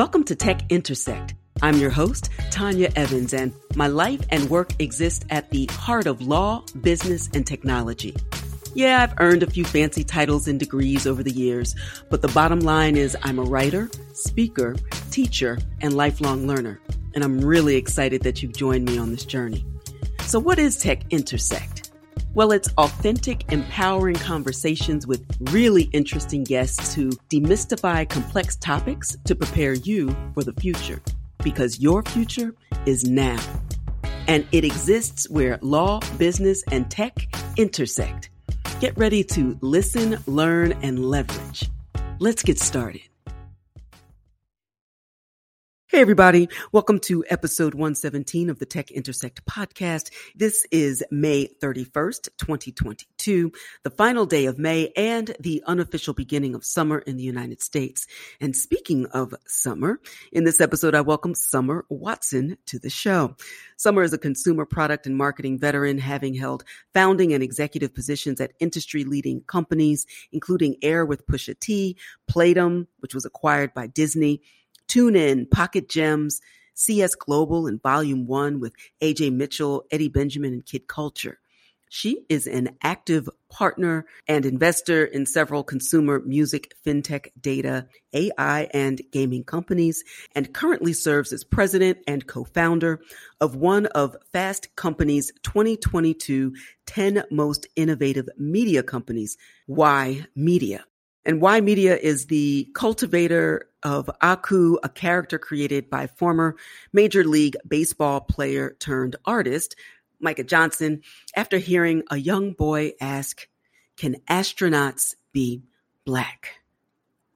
Welcome to Tech Intersect. I'm your host, Tanya Evans, and my life and work exist at the heart of law, business, and technology. Yeah, I've earned a few fancy titles and degrees over the years, but the bottom line is I'm a writer, speaker, teacher, and lifelong learner. And I'm really excited that you've joined me on this journey. So, what is Tech Intersect? Well, it's authentic, empowering conversations with really interesting guests who demystify complex topics to prepare you for the future. Because your future is now. And it exists where law, business, and tech intersect. Get ready to listen, learn, and leverage. Let's get started. Hey, everybody. Welcome to episode 117 of the Tech Intersect podcast. This is May 31st, 2022, the final day of May and the unofficial beginning of summer in the United States. And speaking of summer, in this episode, I welcome Summer Watson to the show. Summer is a consumer product and marketing veteran, having held founding and executive positions at industry leading companies, including Air with Pusha T, Playdom, which was acquired by Disney, TuneIn, Pocket Gems, CS Global and Volume 1 with AJ Mitchell, Eddie Benjamin, and Kid Culture. She is an active partner and investor in several consumer music, fintech, data, AI, and gaming companies, and currently serves as president and co-founder of one of Fast Company's 2022 10 most innovative media companies, Y Media. And Y Media is the cultivator of Aku, a character created by former Major League Baseball player turned artist, Micah Johnson, after hearing a young boy ask, Can astronauts be black?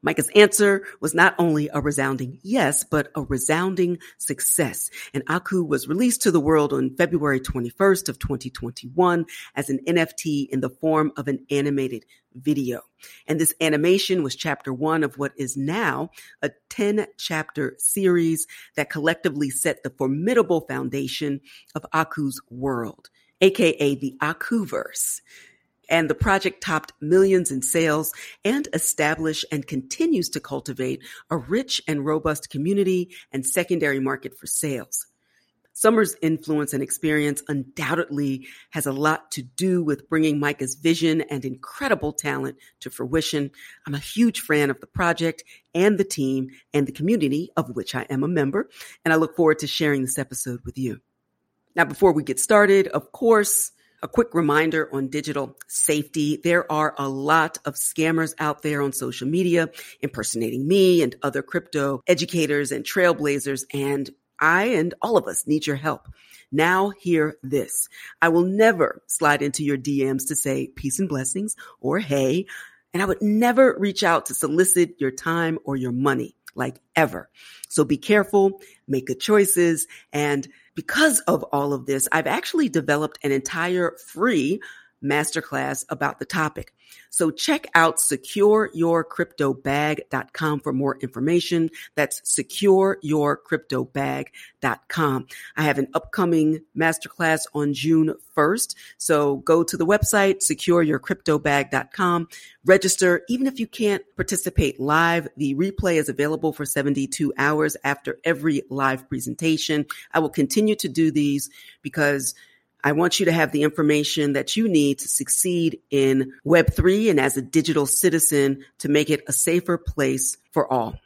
Micah's answer was not only a resounding yes, but a resounding success. And Aku was released to the world on February 21st of 2021 as an NFT in the form of an animated video. And this animation was chapter one of what is now a 10 chapter series that collectively set the formidable foundation of Aku's world, aka the Akuverse and the project topped millions in sales and established and continues to cultivate a rich and robust community and secondary market for sales. Summer's influence and experience undoubtedly has a lot to do with bringing Micah's vision and incredible talent to fruition. I'm a huge fan of the project and the team and the community of which I am a member, and I look forward to sharing this episode with you. Now, before we get started, of course, a quick reminder on digital safety. There are a lot of scammers out there on social media impersonating me and other crypto educators and trailblazers. And I and all of us need your help. Now hear this. I will never slide into your DMs to say peace and blessings or hey, and I would never reach out to solicit your time or your money like ever. So be careful, make good choices, and because of all of this, I've actually developed an entire free masterclass about the topic. So check out secureyourcryptobag.com for more information. That's secureyourcryptobag.com. I have an upcoming masterclass on June 1st. So go to the website, secureyourcryptobag.com, register. Even if you can't participate live, the replay is available for 72 hours after every live presentation. I will continue to do these because I want you to have the information that you need to succeed in Web3 and as a digital citizen to make it a safer place for all.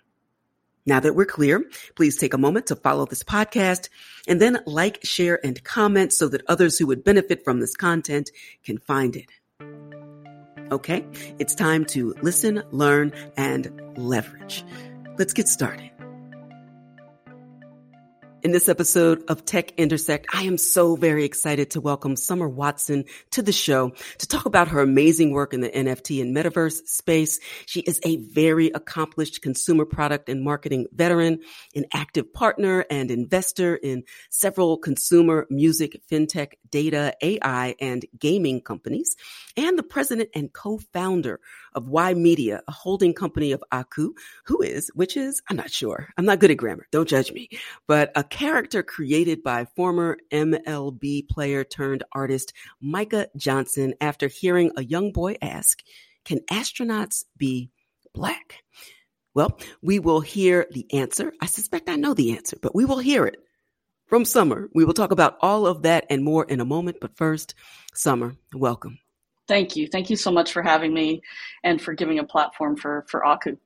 Now that we're clear, please take a moment to follow this podcast and then like, share, and comment so that others who would benefit from this content can find it. Okay, it's time to listen, learn, and leverage. Let's get started. In this episode of Tech Intersect, I am so very excited to welcome Summer Watson to the show to talk about her amazing work in the NFT and metaverse space. She is a very accomplished consumer product and marketing veteran, an active partner and investor in several consumer music, fintech, data, AI, and gaming companies, and the president and co-founder of Y Media, a holding company of Aku, who is, which is, I'm not sure. I'm not good at grammar. Don't judge me, but a character created by former MLB player turned artist Micah Johnson after hearing a young boy ask, can astronauts be black? Well, we will hear the answer. I suspect I know the answer, but we will hear it from Summer. We will talk about all of that and more in a moment. But first, Summer, welcome. Thank you. Thank you so much for having me and for giving a platform for, for Aku.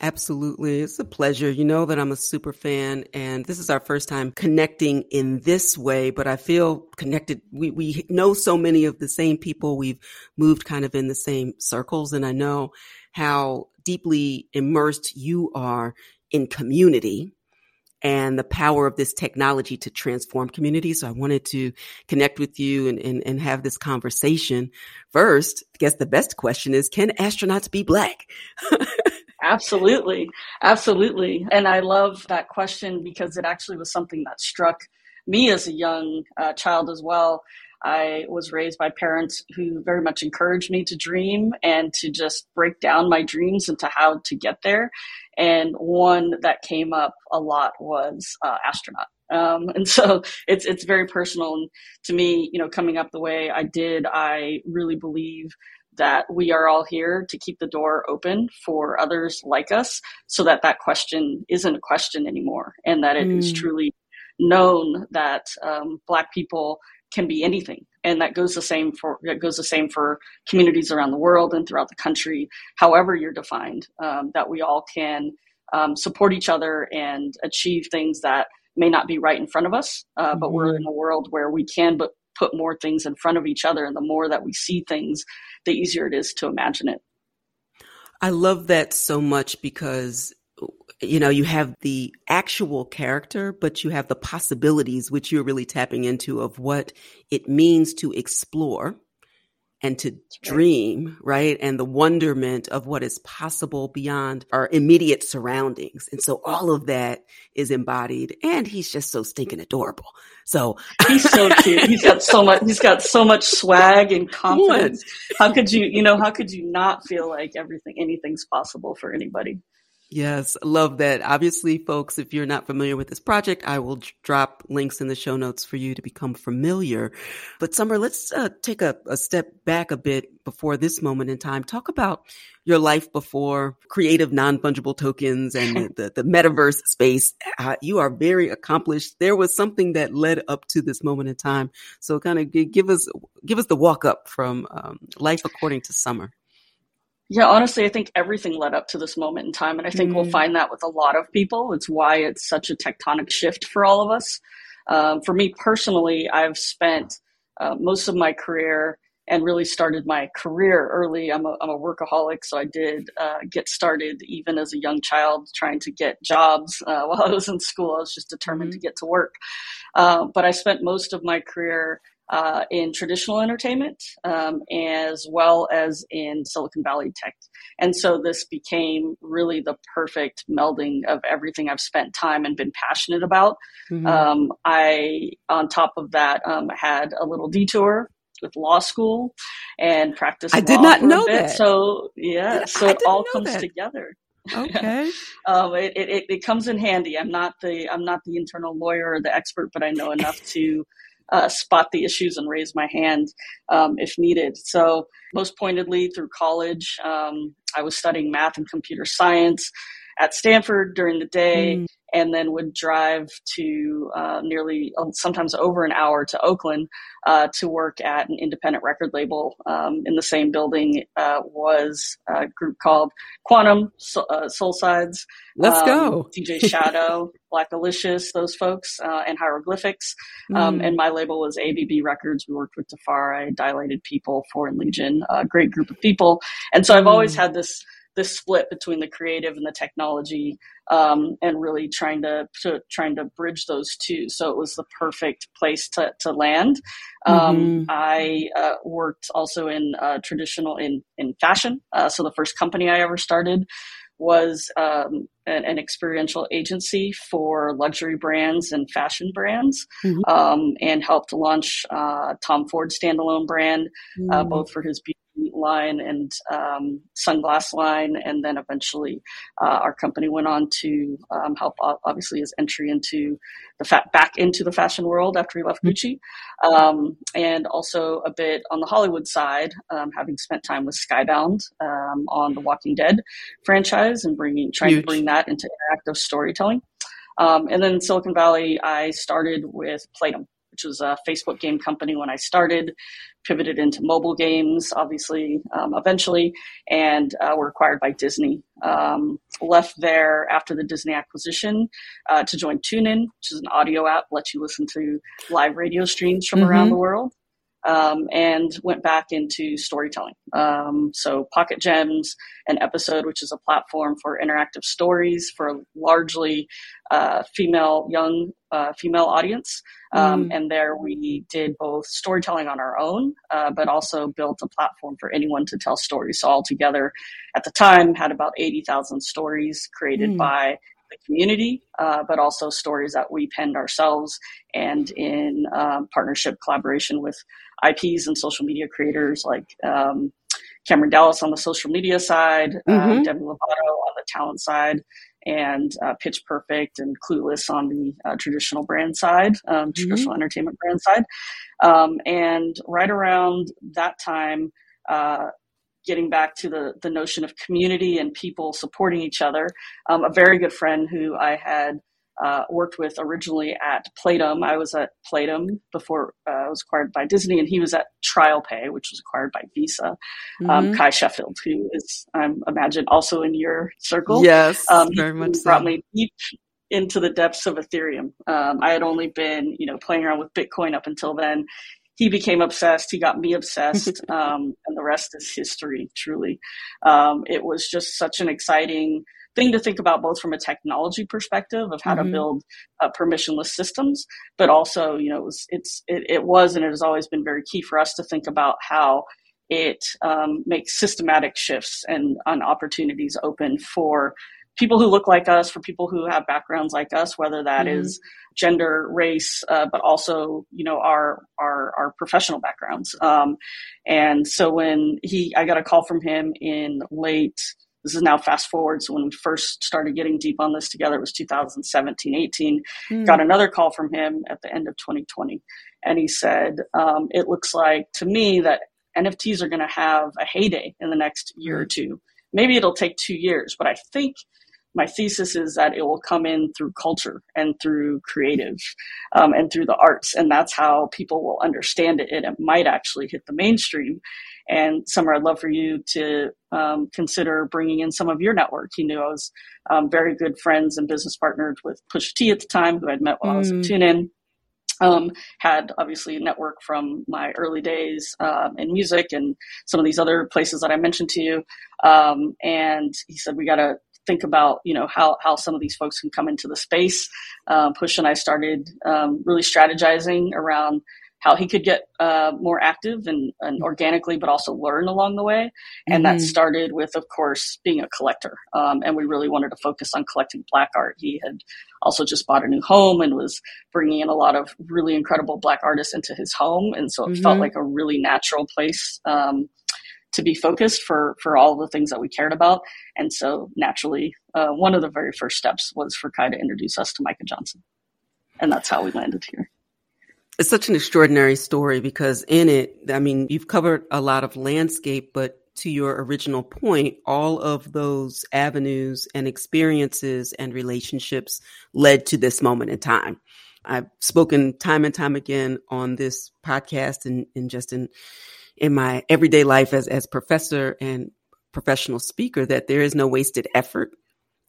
Absolutely. It's a pleasure. You know that I'm a super fan and this is our first time connecting in this way, but I feel connected. We, we know so many of the same people. We've moved kind of in the same circles and I know how deeply immersed you are in community and the power of this technology to transform communities. So I wanted to connect with you and, and, and have this conversation. First, I guess the best question is, can astronauts be black? absolutely. Absolutely. And I love that question because it actually was something that struck me as a young uh, child as well. I was raised by parents who very much encouraged me to dream and to just break down my dreams into how to get there. And one that came up a lot was uh, astronaut. Um, and so it's it's very personal. And to me, you know, coming up the way I did, I really believe that we are all here to keep the door open for others like us so that that question isn't a question anymore and that it mm. is truly known that um, black people can be anything and that goes the same for that goes the same for communities around the world and throughout the country however you're defined um, that we all can um, support each other and achieve things that may not be right in front of us uh, mm-hmm. but we're mm-hmm. in a world where we can but put more things in front of each other and the more that we see things the easier it is to imagine it i love that so much because you know, you have the actual character, but you have the possibilities, which you're really tapping into of what it means to explore and to dream, right? And the wonderment of what is possible beyond our immediate surroundings. And so all of that is embodied and he's just so stinking adorable. So he's so cute. He's got so much, he's got so much swag and confidence. How could you, you know, how could you not feel like everything, anything's possible for anybody? Yes, love that. Obviously, folks, if you're not familiar with this project, I will drop links in the show notes for you to become familiar. But Summer, let's uh, take a, a, step back a bit before this moment in time. Talk about your life before creative non-fungible tokens and the, the, the metaverse space. Uh, you are very accomplished. There was something that led up to this moment in time. So kind of give us, give us the walk up from um, life according to Summer. Yeah, honestly, I think everything led up to this moment in time. And I think mm we'll find that with a lot of people. It's why it's such a tectonic shift for all of us. Um, for me personally, I've spent uh, most of my career and really started my career early. I'm a, I'm a workaholic, so I did uh, get started even as a young child trying to get jobs uh, while I was in school. I was just determined mm-hmm. to get to work. Uh, but I spent most of my career uh, in traditional entertainment um, as well as in Silicon Valley tech. And so this became really the perfect melding of everything I've spent time and been passionate about. Mm-hmm. Um, I, on top of that, um, had a little detour with law school and practice. I did not know that. So yeah, so it all comes that. together. Okay. um, it, it, it comes in handy. I'm not the I'm not the internal lawyer or the expert, but I know enough to uh, spot the issues and raise my hand um, if needed. So, most pointedly, through college, um, I was studying math and computer science at Stanford during the day. Mm and then would drive to uh, nearly uh, sometimes over an hour to Oakland uh, to work at an independent record label. Um, in the same building uh, was a group called Quantum Soul, uh, Solesides. Let's um, go. DJ Shadow, Blackalicious, those folks, uh, and Hieroglyphics. Um, mm. And my label was ABB Records. We worked with Defari, Dilated People, Foreign Legion, a great group of people. And so I've mm. always had this this split between the creative and the technology um, and really trying to, to, trying to bridge those two so it was the perfect place to, to land um, mm-hmm. i uh, worked also in uh, traditional in, in fashion uh, so the first company i ever started was um, an, an, experiential agency for luxury brands and fashion brands, mm-hmm. um, and helped launch uh, Tom Ford standalone brand, uh, mm-hmm. both for his beauty line and um, sunglass line, and then eventually uh, our company went on to um, help, obviously, his entry into the back into the fashion world after he left mm-hmm. Gucci, um, and also a bit on the Hollywood side, um, having spent time with Skybound um, on the Walking Dead franchise and bringing trying Huge. to bring that into interactive storytelling. Um, and then in Silicon Valley, I started with Playdom, which was a Facebook game company when I started, pivoted into mobile games, obviously, um, eventually, and uh, were acquired by Disney. Um, left there after the Disney acquisition uh, to join TuneIn, which is an audio app, lets you listen to live radio streams from mm-hmm. around the world um, and went back into storytelling. Um, so Pocket Gems, an episode which is a platform for interactive stories for largely uh, female, young uh, female audience. Um, mm. And there we did both storytelling on our own, uh, but also built a platform for anyone to tell stories. So altogether, at the time, had about 80,000 stories created mm. by the community, uh, but also stories that we penned ourselves and in um, partnership collaboration with IPs and social media creators like um, Cameron Dallas on the social media side, uh, mm-hmm. um, Demi Lovato on the talent side, and uh, Pitch Perfect and Clueless on the uh, traditional brand side, um, mm-hmm. traditional entertainment brand side. Um, and right around that time, uh, getting back to the the notion of community and people supporting each other. Um, a very good friend who I had uh, worked with originally at Playdom. I was at Playdom before uh, I was acquired by Disney, and he was at TrialPay, which was acquired by Visa. Um, mm-hmm. Um, Kai Sheffield, who is, I imagine, also in your circle. Yes, um, very much. So. Brought me deep into the depths of Ethereum. Um, I had only been, you know, playing around with Bitcoin up until then he became obsessed. He got me obsessed, um, and the rest is history. Truly, um, it was just such an exciting thing to think about, both from a technology perspective of how mm-hmm. to build uh, permissionless systems, but also, you know, it was, it's it, it, was and it has always been very key for us to think about how it um, makes systematic shifts and, and opportunities open for people who look like us, for people who have backgrounds like us, whether that mm-hmm. is gender, race, uh, but also you know our our, our professional backgrounds. Um, and so when he, I got a call from him in late. This is now fast forward. So when we first started getting deep on this together, it was 2017, 18. Mm. Got another call from him at the end of 2020, and he said, um, "It looks like to me that NFTs are going to have a heyday in the next year or two. Maybe it'll take two years, but I think my thesis is that it will come in through culture and through creative um, and through the arts and that's how people will understand it and it might actually hit the mainstream and summer i'd love for you to um, consider bringing in some of your network he knew i was um, very good friends and business partners with Pusha T at the time who i'd met while mm. i was at mm. tunein um, had obviously a network from my early days um, in music and some of these other places that I mentioned to you. Um, and he said, we got to think about you know how how some of these folks can come into the space. Um, Push and I started um, really strategizing around how he could get uh, more active and, and, organically, but also learn along the way. And mm-hmm. that started with, of course, being a collector. Um, and we really wanted to focus on collecting black art. He had also just bought a new home and was bringing in a lot of really incredible black artists into his home. And so it mm-hmm. felt like a really natural place um, to be focused for for all the things that we cared about. And so naturally, uh, one of the very first steps was for Kai to introduce us to Micah Johnson, and that's how we landed here. It's such an extraordinary story because in it, I mean, you've covered a lot of landscape, but to your original point, all of those avenues and experiences and relationships led to this moment in time. I've spoken time and time again on this podcast and, and just in in my everyday life as, as professor and professional speaker that there is no wasted effort.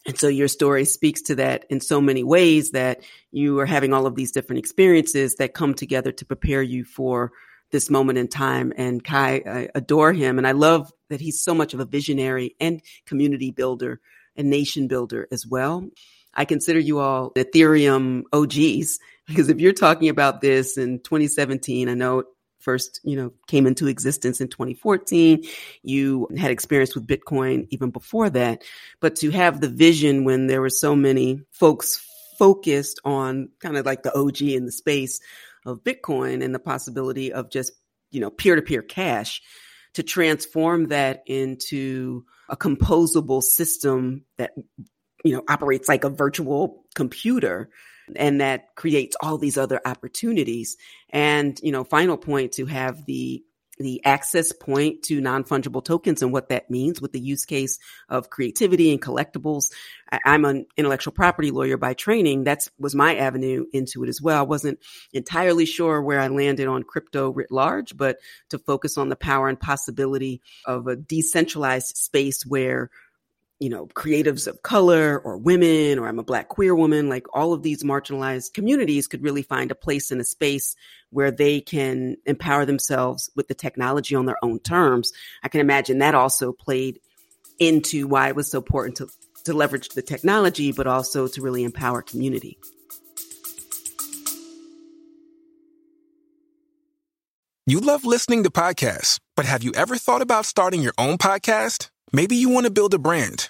And so your story speaks to that in so many ways that you are having all of these different experiences that come together to prepare you for this moment in time. And Kai, I adore him. And I love that he's so much of a visionary and community builder and nation builder as well. I consider you all Ethereum OGs because if you're talking about this in 2017, I know first, you know, came into existence in 2014. You had experience with Bitcoin even before that, but to have the vision when there were so many folks focused on kind of like the OG in the space of Bitcoin and the possibility of just, you know, peer to peer cash to transform that into a composable system that you know operates like a virtual computer and that creates all these other opportunities and you know final point to have the the access point to non-fungible tokens and what that means with the use case of creativity and collectibles. I'm an intellectual property lawyer by training. That's was my avenue into it as well. I wasn't entirely sure where I landed on crypto writ large, but to focus on the power and possibility of a decentralized space where you know, creatives of color or women, or I'm a black queer woman, like all of these marginalized communities could really find a place in a space where they can empower themselves with the technology on their own terms. I can imagine that also played into why it was so important to, to leverage the technology, but also to really empower community. You love listening to podcasts, but have you ever thought about starting your own podcast? Maybe you want to build a brand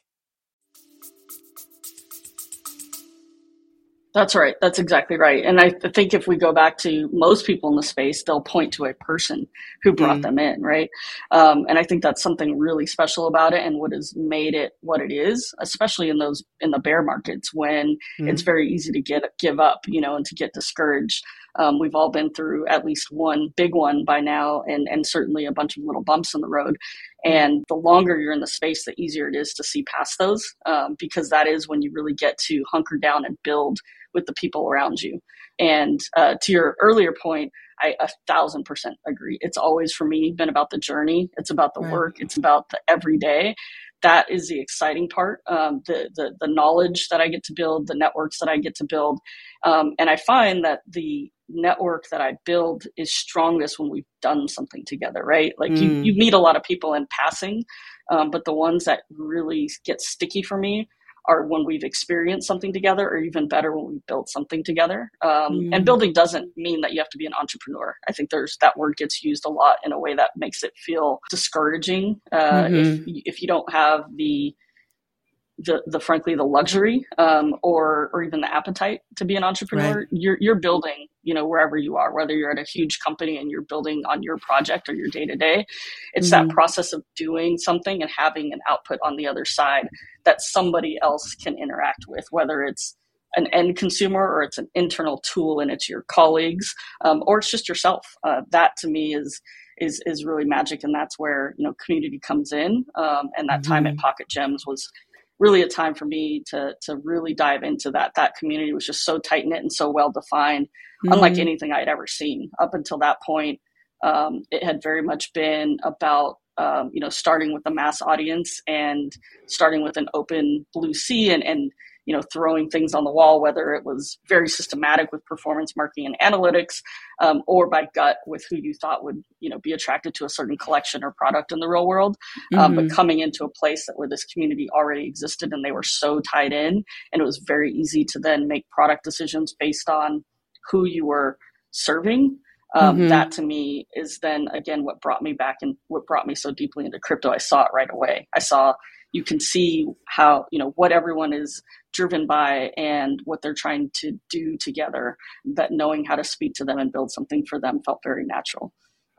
That's right. That's exactly right. And I think if we go back to most people in the space, they'll point to a person who brought mm. them in, right? Um, and I think that's something really special about it and what has made it what it is, especially in those in the bear markets when mm. it's very easy to get give up, you know, and to get discouraged. Um, we've all been through at least one big one by now, and and certainly a bunch of little bumps in the road. And the longer you're in the space, the easier it is to see past those, um, because that is when you really get to hunker down and build with the people around you. And uh, to your earlier point, I a thousand percent agree. It's always for me been about the journey. It's about the right. work. It's about the everyday. That is the exciting part. Um, the, the the knowledge that I get to build, the networks that I get to build, um, and I find that the network that I build is strongest when we've done something together. Right? Like mm. you you meet a lot of people in passing, um, but the ones that really get sticky for me are when we've experienced something together, or even better, when we've built something together. Um, mm. And building doesn't mean that you have to be an entrepreneur. I think there's that word gets used a lot in a way that makes it feel discouraging uh, mm-hmm. if if you don't have the the, the frankly the luxury um, or or even the appetite to be an entrepreneur right. you're you're building you know wherever you are whether you're at a huge company and you're building on your project or your day to day it's mm-hmm. that process of doing something and having an output on the other side that somebody else can interact with whether it's an end consumer or it's an internal tool and it's your colleagues um, or it's just yourself uh, that to me is is is really magic and that's where you know community comes in um, and that mm-hmm. time at mm-hmm. pocket gems was really a time for me to to really dive into that. That community was just so tight knit and so well defined, mm-hmm. unlike anything I had ever seen up until that point. Um, it had very much been about um, you know starting with the mass audience and starting with an open blue sea and and you know throwing things on the wall whether it was very systematic with performance marketing and analytics um, or by gut with who you thought would you know be attracted to a certain collection or product in the real world um, mm-hmm. but coming into a place that where this community already existed and they were so tied in and it was very easy to then make product decisions based on who you were serving um, mm-hmm. that to me is then again what brought me back and what brought me so deeply into crypto i saw it right away i saw you can see how you know what everyone is driven by and what they're trying to do together that knowing how to speak to them and build something for them felt very natural.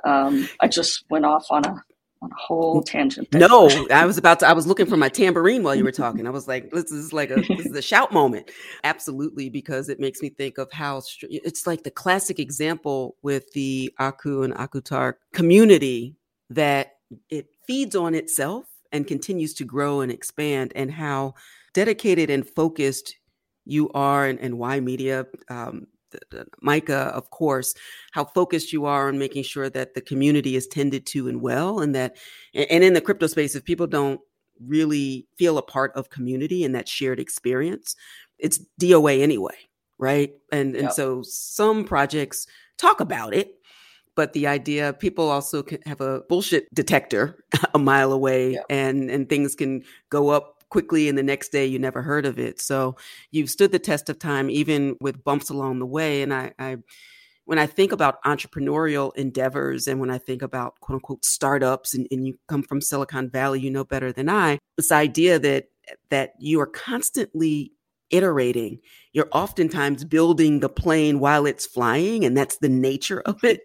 Um, i just went off on a on a whole tangent there. no i was about to i was looking for my tambourine while you were talking. I was like this is like a this is a shout moment. Absolutely because it makes me think of how it's like the classic example with the aku and akutar community that it feeds on itself and continues to grow and expand, and how dedicated and focused you are, and, and why media. Um, Micah, of course, how focused you are on making sure that the community is tended to and well, and that, and in the crypto space, if people don't really feel a part of community and that shared experience, it's DOA anyway, right? And and yep. so some projects talk about it, but the idea people also can have a bullshit detector a mile away, yeah. and and things can go up quickly and the next day you never heard of it. So you've stood the test of time, even with bumps along the way. And I, I when I think about entrepreneurial endeavors and when I think about quote unquote startups and, and you come from Silicon Valley, you know better than I, this idea that that you are constantly iterating. You're oftentimes building the plane while it's flying, and that's the nature of mm-hmm. it.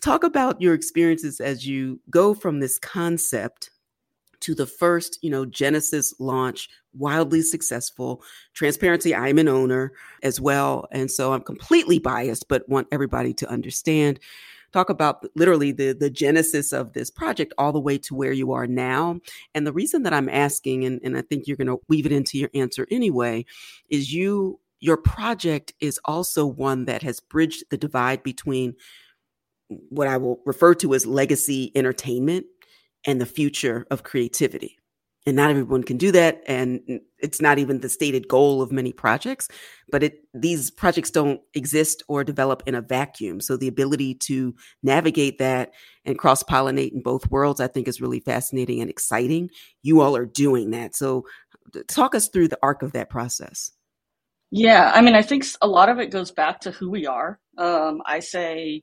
Talk about your experiences as you go from this concept to the first, you know, Genesis launch, wildly successful. Transparency, I'm an owner as well. And so I'm completely biased, but want everybody to understand. Talk about literally the, the genesis of this project all the way to where you are now. And the reason that I'm asking, and, and I think you're going to weave it into your answer anyway, is you, your project is also one that has bridged the divide between what I will refer to as legacy entertainment and the future of creativity. And not everyone can do that. And it's not even the stated goal of many projects, but it, these projects don't exist or develop in a vacuum. So the ability to navigate that and cross pollinate in both worlds, I think is really fascinating and exciting. You all are doing that. So talk us through the arc of that process. Yeah, I mean, I think a lot of it goes back to who we are. Um, I say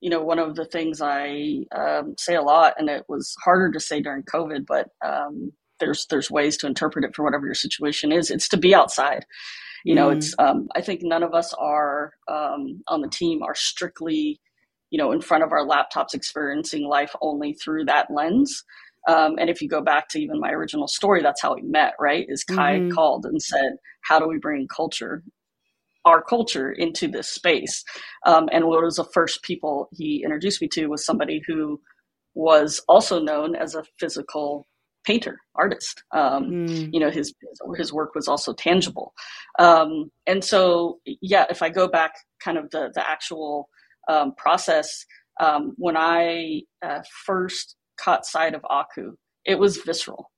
you know, one of the things I um, say a lot, and it was harder to say during COVID, but um, there's there's ways to interpret it for whatever your situation is. It's to be outside. You know, mm. it's. Um, I think none of us are um, on the team are strictly, you know, in front of our laptops experiencing life only through that lens. Um, and if you go back to even my original story, that's how we met. Right? Is Kai mm-hmm. called and said, "How do we bring culture our culture into this space. Um, and one of the first people he introduced me to was somebody who was also known as a physical painter artist um, mm. you know his his work was also tangible um, and so yeah if i go back kind of the the actual um, process um, when i uh, first caught sight of aku it was visceral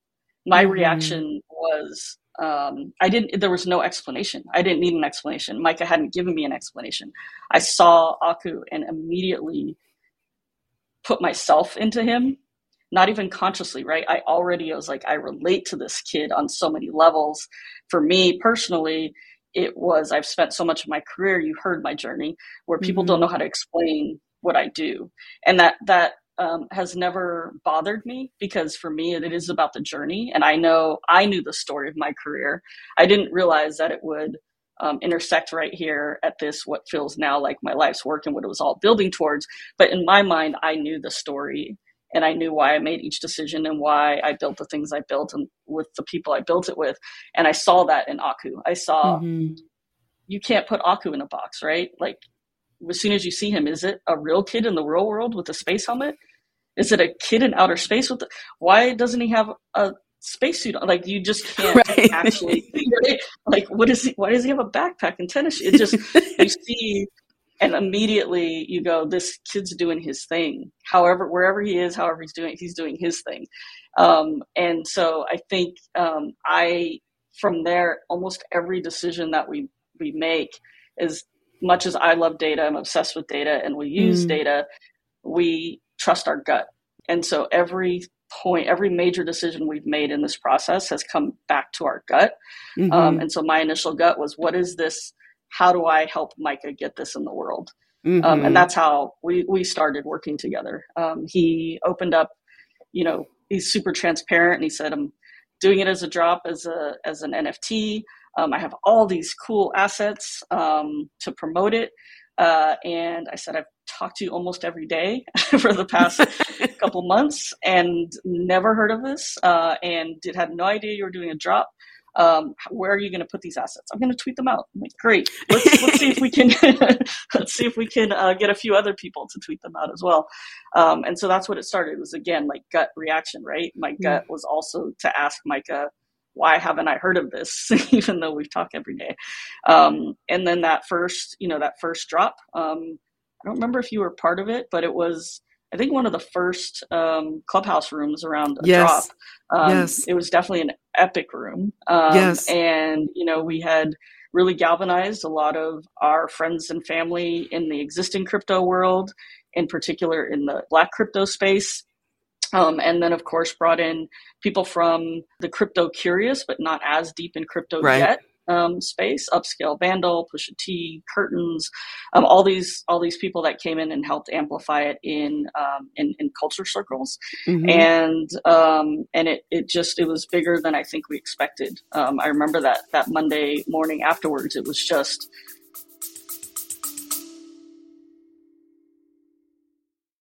my mm. reaction was um, I didn't. There was no explanation. I didn't need an explanation. Micah hadn't given me an explanation. I saw Aku and immediately put myself into him, not even consciously. Right? I already was like, I relate to this kid on so many levels. For me personally, it was I've spent so much of my career. You heard my journey, where people mm-hmm. don't know how to explain what I do, and that that um, has never bothered me because for me it is about the journey. And i know i knew the story of my career. I didn't realize that it would um, intersect right here at this what feels now like my life's work and what it was all building towards. But in my mind i knew the story and i knew why i made each decision and why i built the things i built and with the people i built it with. And i saw that in aku. I saw mm-hmm. you can't put aku in a box right? Like as soon as you see him, is it a real kid in the real world with a space helmet? Is it a kid in outer space with? The, why doesn't he have a spacesuit on? Like you just can't right. actually. Right? Like what is he? Why does he have a backpack and tennis? It just you see, and immediately you go, this kid's doing his thing. However, wherever he is, however he's doing, he's doing his thing. Um, and so I think um, I from there, almost every decision that we we make is much as I love data, I'm obsessed with data, and we use mm. data. We trust our gut. And so every point, every major decision we've made in this process has come back to our gut. Mm-hmm. Um, and so my initial gut was, what is this? How do I help Micah get this in the world? Mm-hmm. Um, and that's how we, we started working together. Um, he opened up, you know, he's super transparent and he said, I'm doing it as a drop as a, as an NFT. Um, I have all these cool assets um, to promote it. Uh, and I said, I've talked to you almost every day for the past couple months and never heard of this uh, and did had no idea you were doing a drop. Um, where are you going to put these assets? I'm going to tweet them out. I'm like, great. Let's, let's see if we can let's see if we can uh, get a few other people to tweet them out as well. Um, and so that's what it started. It was again like gut reaction, right? My mm. gut was also to ask Micah, why haven't I heard of this? Even though we talk every day. Um, and then that first, you know, that first drop, um, I don't remember if you were part of it, but it was, I think, one of the first um, clubhouse rooms around a yes. drop. Um, yes. It was definitely an epic room. Um, yes. And, you know, we had really galvanized a lot of our friends and family in the existing crypto world in particular in the black crypto space. Um, and then, of course, brought in people from the crypto curious, but not as deep in crypto right. yet um, space, Upscale Vandal, Pusha T, Curtains, um, all these all these people that came in and helped amplify it in um, in, in, culture circles, mm-hmm. and um, and it it just it was bigger than I think we expected. Um, I remember that that Monday morning afterwards, it was just.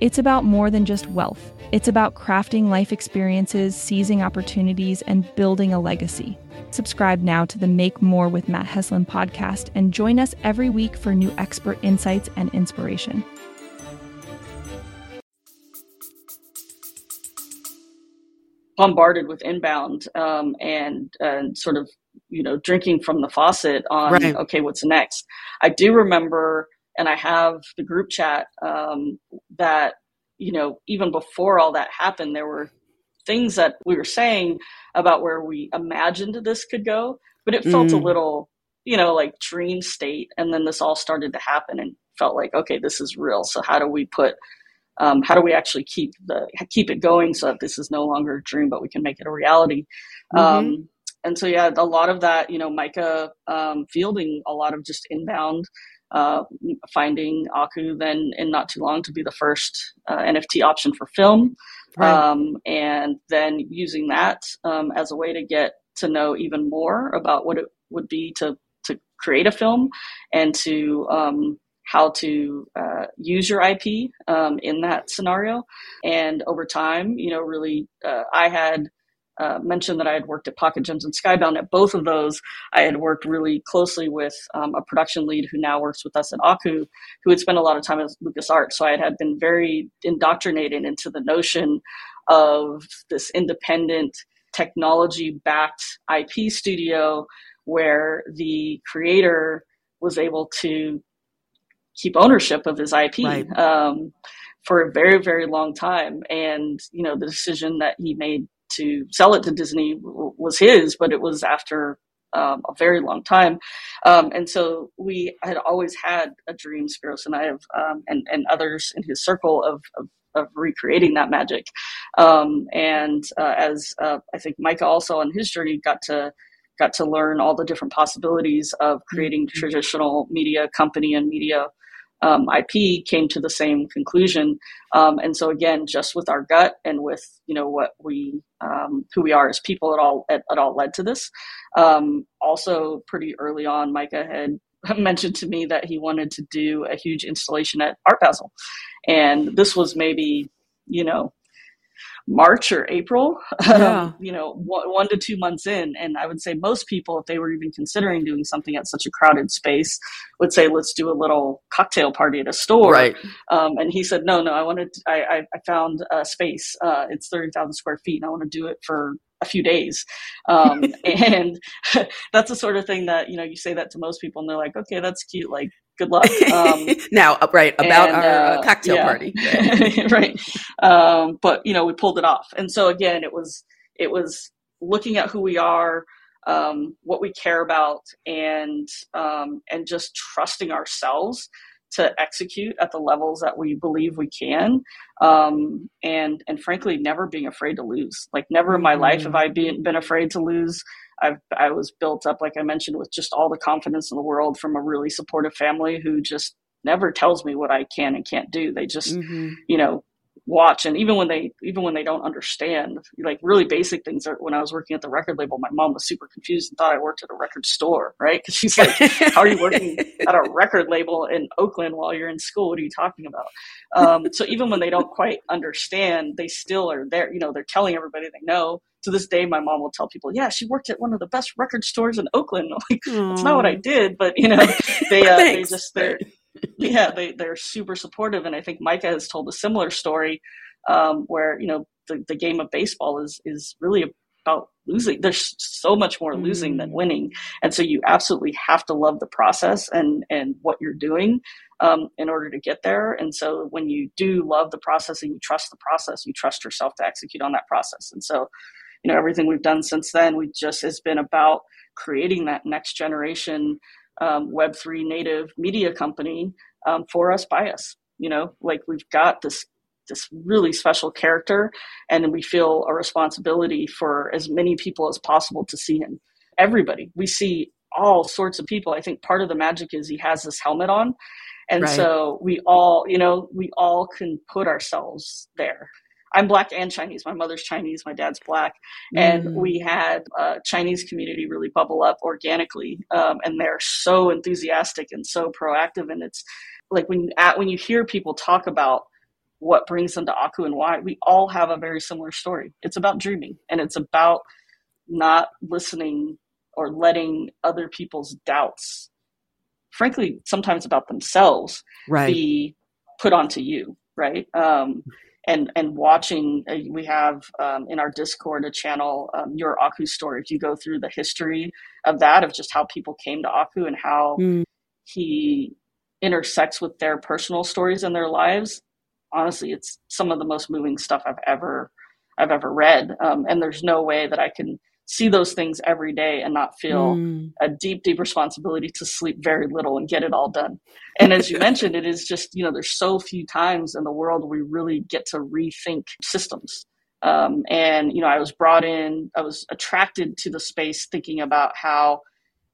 It's about more than just wealth, it's about crafting life experiences, seizing opportunities, and building a legacy. Subscribe now to the Make More with Matt Heslin podcast and join us every week for new expert insights and inspiration. Bombarded with inbound um, and and sort of you know drinking from the faucet on right. okay what's next. I do remember, and I have the group chat um, that you know even before all that happened, there were things that we were saying about where we imagined this could go, but it felt mm. a little, you know, like dream state. And then this all started to happen and felt like, okay, this is real. So how do we put, um, how do we actually keep the keep it going so that this is no longer a dream, but we can make it a reality? Mm-hmm. Um, and so yeah, a lot of that, you know, Micah um, fielding a lot of just inbound uh, finding Aku then in not too long to be the first uh, NFT option for film, right. um, and then using that um, as a way to get to know even more about what it would be to to create a film and to um, how to uh, use your IP um, in that scenario. And over time, you know, really, uh, I had uh, mentioned that I had worked at Pocket Gems and Skybound. At both of those, I had worked really closely with um, a production lead who now works with us at Aku, who had spent a lot of time at LucasArts. So I had, been very indoctrinated into the notion of this independent technology backed IP studio where the creator was able to keep ownership of his IP. Right. Um, for a very very long time and you know the decision that he made to sell it to Disney was his, but it was after um, a very long time. Um, and so we had always had a dream, Spiros and I have, um, and, and others in his circle of, of, of recreating that magic. Um, and uh, as uh, I think Micah also on his journey got to got to learn all the different possibilities of creating mm-hmm. traditional media company and media um, IP came to the same conclusion. Um, and so again, just with our gut and with you know what we um, who we are as people, it all it, it all led to this. Um, also, pretty early on, Micah had mentioned to me that he wanted to do a huge installation at Art Basel, and this was maybe you know March or April, yeah. um, you know, one, one, to two months in. And I would say most people, if they were even considering doing something at such a crowded space, would say, let's do a little cocktail party at a store. Right. Um, and he said, no, no, I wanted, to, I, I, found a space. Uh, it's 30,000 square feet and I want to do it for a few days. Um, and that's the sort of thing that, you know, you say that to most people and they're like, okay, that's cute. Like, good luck. Um, now, uh, right about and, our uh, cocktail yeah. party, right? Um, but you know, we pulled it off, and so again, it was it was looking at who we are, um, what we care about, and um, and just trusting ourselves to execute at the levels that we believe we can um, and and frankly never being afraid to lose like never in my mm-hmm. life have i been, been afraid to lose I've, I was built up, like I mentioned, with just all the confidence in the world from a really supportive family who just never tells me what I can and can't do. They just, mm-hmm. you know, watch. And even when they even when they don't understand like really basic things are, when i was working at the record label my mom was super confused and thought i worked at a record store right? Because she's like how are you working at a record label in oakland while you're in school? What are you talking about? Um, so even when they don't quite understand they still are there you know they're telling everybody they know. To this day, my mom will tell people, "Yeah, she worked at one of the best record stores in Oakland." I'm like, that's not what I did, but you know, they uh, they just they're yeah they they're super supportive, and I think Micah has told a similar story um, where you know the, the game of baseball is is really about losing. There's so much more losing mm. than winning. And so you absolutely have to love the process and, and what you're doing um, in order to get there. And so when you do love the process and you trust the process, you trust yourself to execute on that process. And so, you know, everything we've done since then, we just has been about creating that next generation um, Web3 native media company um, for us by us. You know, like we've got this this really special character, and we feel a responsibility for as many people as possible to see him. Everybody, we see all sorts of people. I think part of the magic is he has this helmet on, and right. so we all, you know, we all can put ourselves there. I'm black and Chinese. My mother's Chinese, my dad's black, and mm. we had a Chinese community really bubble up organically, um, and they're so enthusiastic and so proactive. And it's like when you at, when you hear people talk about what brings them to Aku and why, we all have a very similar story. It's about dreaming, and it's about not listening or letting other people's doubts, frankly, sometimes about themselves, right. be put onto you. Right. Um, and and watching uh, we have um, in our discord a channel um, your aku story if you go through the history of that of just how people came to aku and how mm. he intersects with their personal stories and their lives honestly it's some of the most moving stuff i've ever i've ever read um, and there's no way that i can see those things every day and not feel mm. a deep, deep responsibility to sleep very little and get it all done. And as you mentioned, it is just, you know, there's so few times in the world we really get to rethink systems. Um, and, you know, I was brought in, I was attracted to the space thinking about how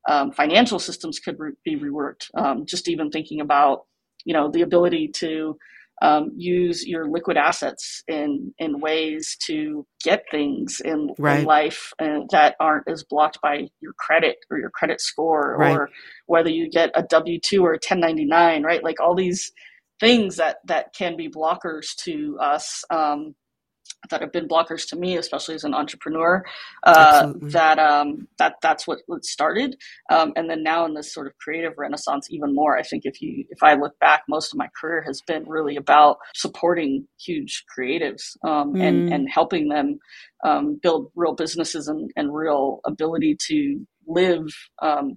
um, financial systems could re- be reworked. Um, just even thinking about, you know, the ability to um, use your liquid assets in in ways to get things in, right. in life uh, that aren't as blocked by your credit or your credit score right. or whether you get a w2 or a 1099 right like all these things that that can be blockers to us um, that have been blockers to me, especially as an entrepreneur. Uh, that um, that that's what, what started, um, and then now in this sort of creative renaissance, even more. I think if you if I look back, most of my career has been really about supporting huge creatives um, mm. and and helping them um, build real businesses and, and real ability to live um,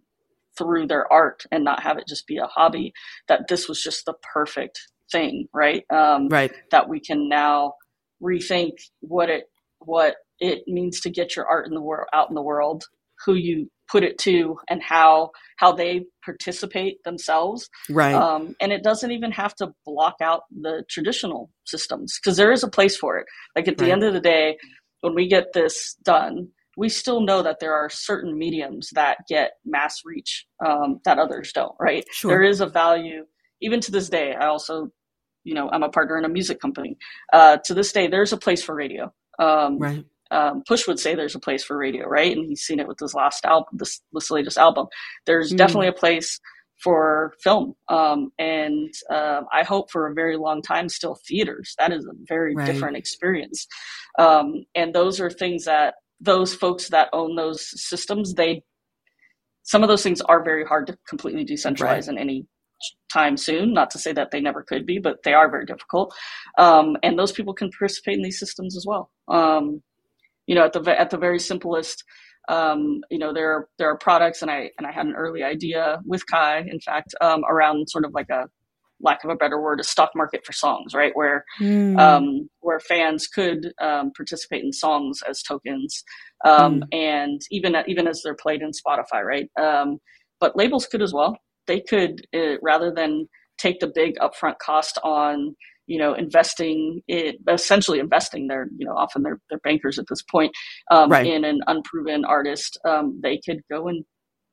through their art and not have it just be a hobby. That this was just the perfect thing, right? Um, right. That we can now rethink what it what it means to get your art in the world out in the world, who you put it to, and how how they participate themselves. Right. Um, and it doesn't even have to block out the traditional systems because there is a place for it. Like at the right. end of the day, when we get this done, we still know that there are certain mediums that get mass reach um, that others don't. Right. Sure. There is a value even to this day. I also you know, I'm a partner in a music company. Uh, to this day, there's a place for radio. Um, right. Um, Push would say there's a place for radio, right? And he's seen it with his last album, this, this latest album. There's mm. definitely a place for film. Um, and uh, I hope for a very long time still theaters. That is a very right. different experience. Um, and those are things that those folks that own those systems, they some of those things are very hard to completely decentralize right. in any time soon. Not to say that they never could be, but they are very difficult. Um, and those people can participate in these systems as well. Um, you know, at the at the very simplest, um, you know, there are, there are products, and I and I had an early idea with Kai, in fact, um, around sort of like a lack of a better word, a stock market for songs, right? Where mm. um, where fans could um, participate in songs as tokens, um, mm. and even even as they're played in Spotify, right? Um, but labels could as well they could uh, rather than take the big upfront cost on you know investing it essentially investing their you know often they're, they're bankers at this point um, right. in an unproven artist um, they could go and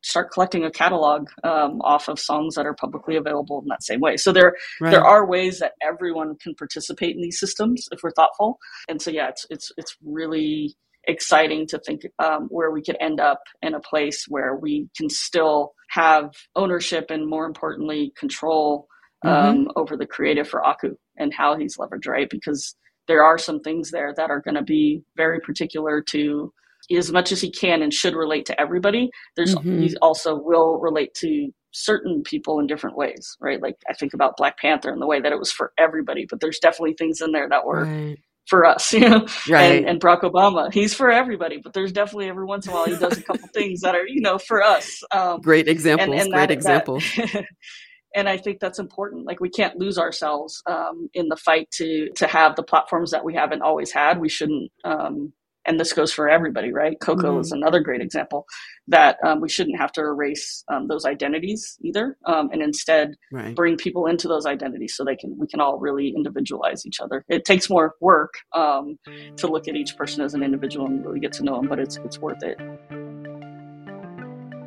start collecting a catalog um, off of songs that are publicly available in that same way so there right. there are ways that everyone can participate in these systems if we're thoughtful and so yeah it's it's it's really exciting to think um, where we could end up in a place where we can still have ownership and more importantly control um, mm-hmm. over the creative for Aku and how he's leveraged, right? Because there are some things there that are going to be very particular to as much as he can and should relate to everybody. There's mm-hmm. he also will relate to certain people in different ways, right? Like I think about Black Panther and the way that it was for everybody, but there's definitely things in there that were right for us, you know, right. and, and, Barack Obama, he's for everybody, but there's definitely every once in a while he does a couple things that are, you know, for us. Um, great examples. And, and great that, example. That, and I think that's important. Like we can't lose ourselves um, in the fight to to have the platforms that we haven't always had. We shouldn't. Um, and this goes for everybody, right? Coco mm-hmm. is another great example that um, we shouldn't have to erase um, those identities either, um, and instead right. bring people into those identities so they can we can all really individualize each other. It takes more work um, to look at each person as an individual and really get to know them, but it's it's worth it.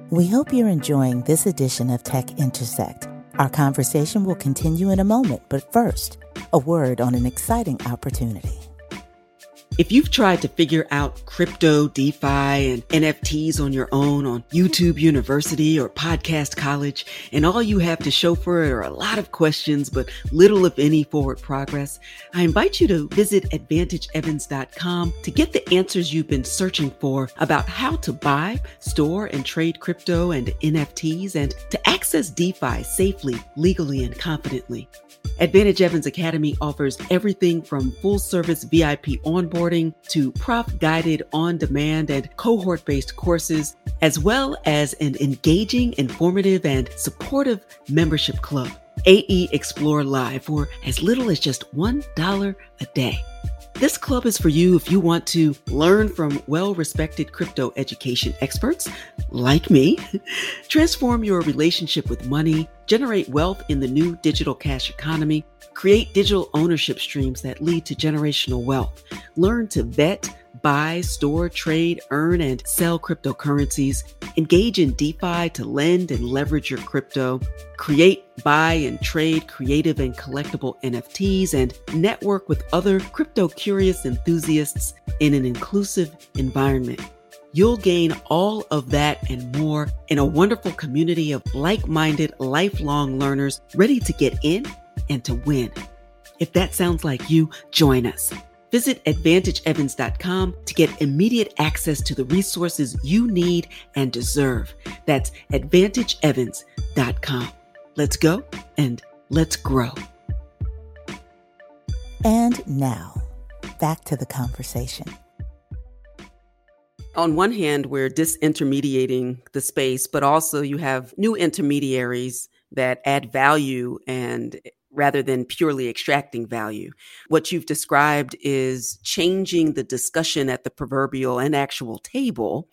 We hope you're enjoying this edition of Tech Intersect. Our conversation will continue in a moment, but first, a word on an exciting opportunity. If you've tried to figure out crypto, DeFi, and NFTs on your own on YouTube University or Podcast College, and all you have to show for it are a lot of questions, but little, if any, forward progress, I invite you to visit AdvantageEvans.com to get the answers you've been searching for about how to buy, store, and trade crypto and NFTs, and to access DeFi safely, legally, and confidently. Advantage Evans Academy offers everything from full service VIP onboarding to prof guided on demand and cohort based courses, as well as an engaging, informative, and supportive membership club. AE Explore Live for as little as just $1 a day. This club is for you if you want to learn from well respected crypto education experts like me, transform your relationship with money, generate wealth in the new digital cash economy, create digital ownership streams that lead to generational wealth, learn to vet buy, store, trade, earn, and sell cryptocurrencies, engage in DeFi to lend and leverage your crypto, create, buy, and trade creative and collectible NFTs, and network with other crypto curious enthusiasts in an inclusive environment. You'll gain all of that and more in a wonderful community of like minded, lifelong learners ready to get in and to win. If that sounds like you, join us. Visit AdvantageEvans.com to get immediate access to the resources you need and deserve. That's AdvantageEvans.com. Let's go and let's grow. And now, back to the conversation. On one hand, we're disintermediating the space, but also you have new intermediaries that add value and rather than purely extracting value. What you've described is changing the discussion at the proverbial and actual table.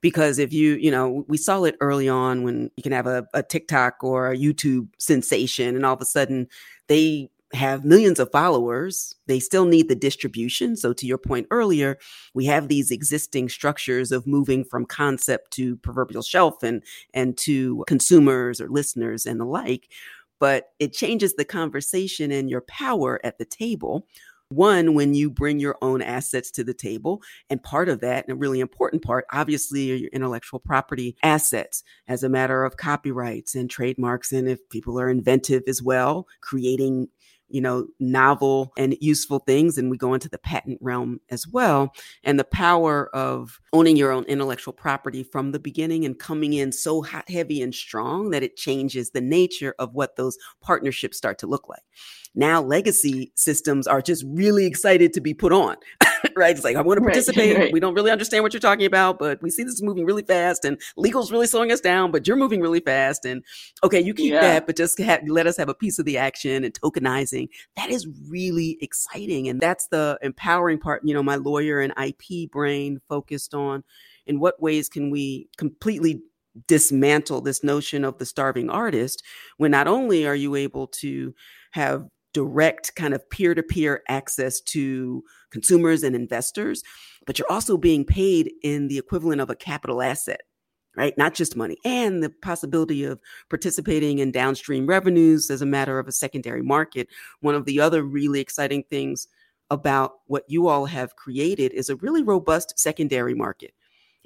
Because if you, you know, we saw it early on when you can have a, a TikTok or a YouTube sensation, and all of a sudden they have millions of followers. They still need the distribution. So, to your point earlier, we have these existing structures of moving from concept to proverbial shelf and and to consumers or listeners and the like but it changes the conversation and your power at the table. One, when you bring your own assets to the table. And part of that, and a really important part, obviously, are your intellectual property assets as a matter of copyrights and trademarks. And if people are inventive as well, creating you know, novel and useful things. And we go into the patent realm as well. And the power of owning your own intellectual property from the beginning and coming in so hot, heavy, and strong that it changes the nature of what those partnerships start to look like. Now, legacy systems are just really excited to be put on, right? It's like, I want to participate. Right, right. We don't really understand what you're talking about, but we see this is moving really fast and legal's really slowing us down, but you're moving really fast. And okay, you keep yeah. that, but just have, let us have a piece of the action and tokenizing. That is really exciting. And that's the empowering part, you know, my lawyer and IP brain focused on in what ways can we completely dismantle this notion of the starving artist when not only are you able to have direct kind of peer to peer access to consumers and investors, but you're also being paid in the equivalent of a capital asset right? Not just money and the possibility of participating in downstream revenues as a matter of a secondary market. One of the other really exciting things about what you all have created is a really robust secondary market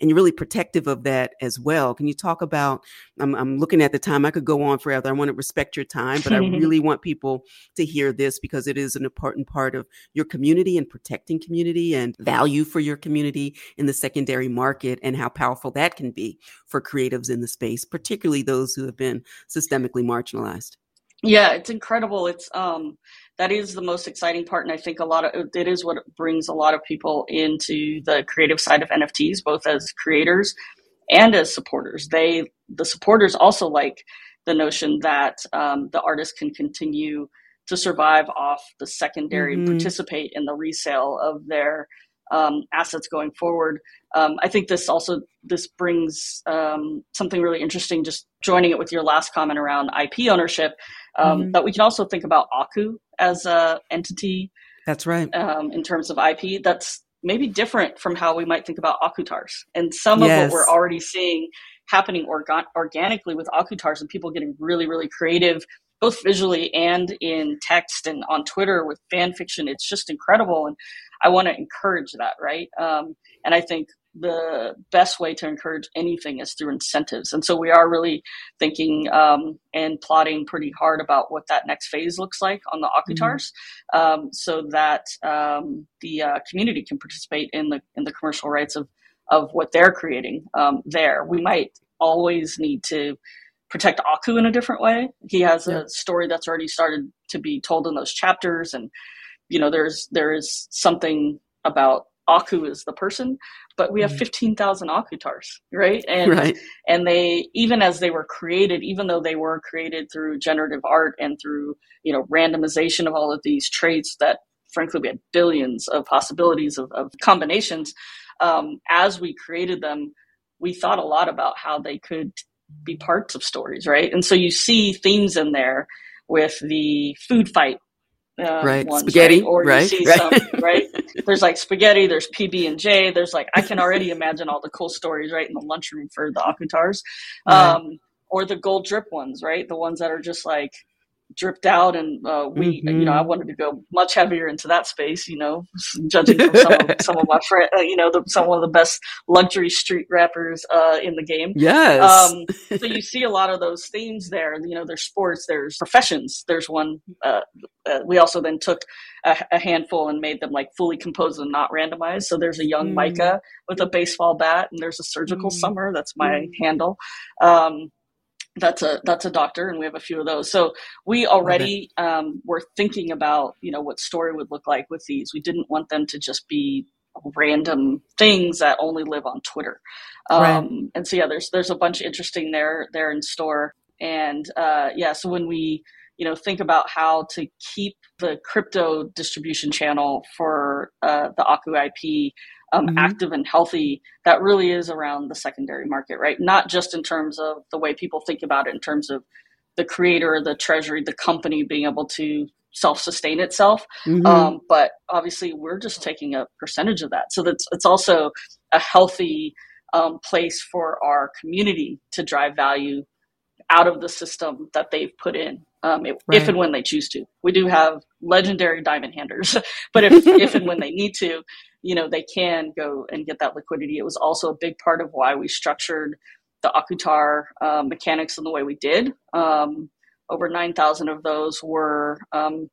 and you're really protective of that as well. Can you talk about? I'm, I'm looking at the time. I could go on forever. I want to respect your time, but I really want people to hear this because it is an important part of your community and protecting community and value for your community in the secondary market and how powerful that can be for creatives in the space, particularly those who have been systemically marginalized. Yeah, it's incredible. It's um that is the most exciting part and I think a lot of it is what brings a lot of people into the creative side of NFTs both as creators and as supporters. They the supporters also like the notion that um, the artist can continue to survive off the secondary mm-hmm. participate in the resale of their um, assets going forward. Um, I think this also this brings um, something really interesting. Just joining it with your last comment around IP ownership, um, mm-hmm. that we can also think about Aku as a entity. That's right. Um, in terms of IP, that's maybe different from how we might think about Akutars. And some yes. of what we're already seeing happening organ- organically with Akutars and people getting really, really creative, both visually and in text and on Twitter with fan fiction. It's just incredible. And I want to encourage that, right? Um, and I think the best way to encourage anything is through incentives. And so we are really thinking um, and plotting pretty hard about what that next phase looks like on the Akutars, mm-hmm. um, so that um, the uh, community can participate in the in the commercial rights of of what they're creating um, there. We might always need to protect Aku in a different way. He has a story that's already started to be told in those chapters, and you know, there's there is something about Aku as the person, but we have mm-hmm. 15,000 Akutars, right? And, right. and they, even as they were created, even though they were created through generative art and through, you know, randomization of all of these traits that frankly we had billions of possibilities of, of combinations, um, as we created them, we thought a lot about how they could be parts of stories, right? And so you see themes in there with the food fight uh, right ones, spaghetti right? or right, you see right. some right there's like spaghetti there's pb and j there's like i can already imagine all the cool stories right in the lunchroom for the akutars right. um, or the gold drip ones right the ones that are just like dripped out and uh, we mm-hmm. you know i wanted to go much heavier into that space you know judging from some of, some of my friends uh, you know the, some of the best luxury street rappers uh, in the game yes um, so you see a lot of those themes there you know there's sports there's professions there's one uh, uh we also then took a, a, handful and made them like fully composed and not randomized so there's a young mm. micah with a baseball bat and there's a surgical mm. summer that's my mm. handle um, that's a that's a doctor and we have a few of those. So we already um, were thinking about you know what story would look like with these. We didn't want them to just be random things that only live on twitter. Um, right. and so yeah there's there's a bunch of interesting there there in store. And uh, yeah so when we you know think about how to keep the crypto distribution channel for uh, the aku ip um, mm-hmm. active and healthy that really is around the secondary market, right? Not just in terms of the way people think about it, in terms of the creator, the treasury, the company being able to self sustain itself. Mm-hmm. Um, but obviously, we're just taking a percentage of that. So that's it's also a healthy um, place for our community to drive value out of the system that they've put in. Um, it, right. If and when they choose to, we do have legendary diamond handers, but if if and when they need to, you know, they can go and get that liquidity. It was also a big part of why we structured the Akutar uh, mechanics in the way we did. Um, over 9,000 of those were um,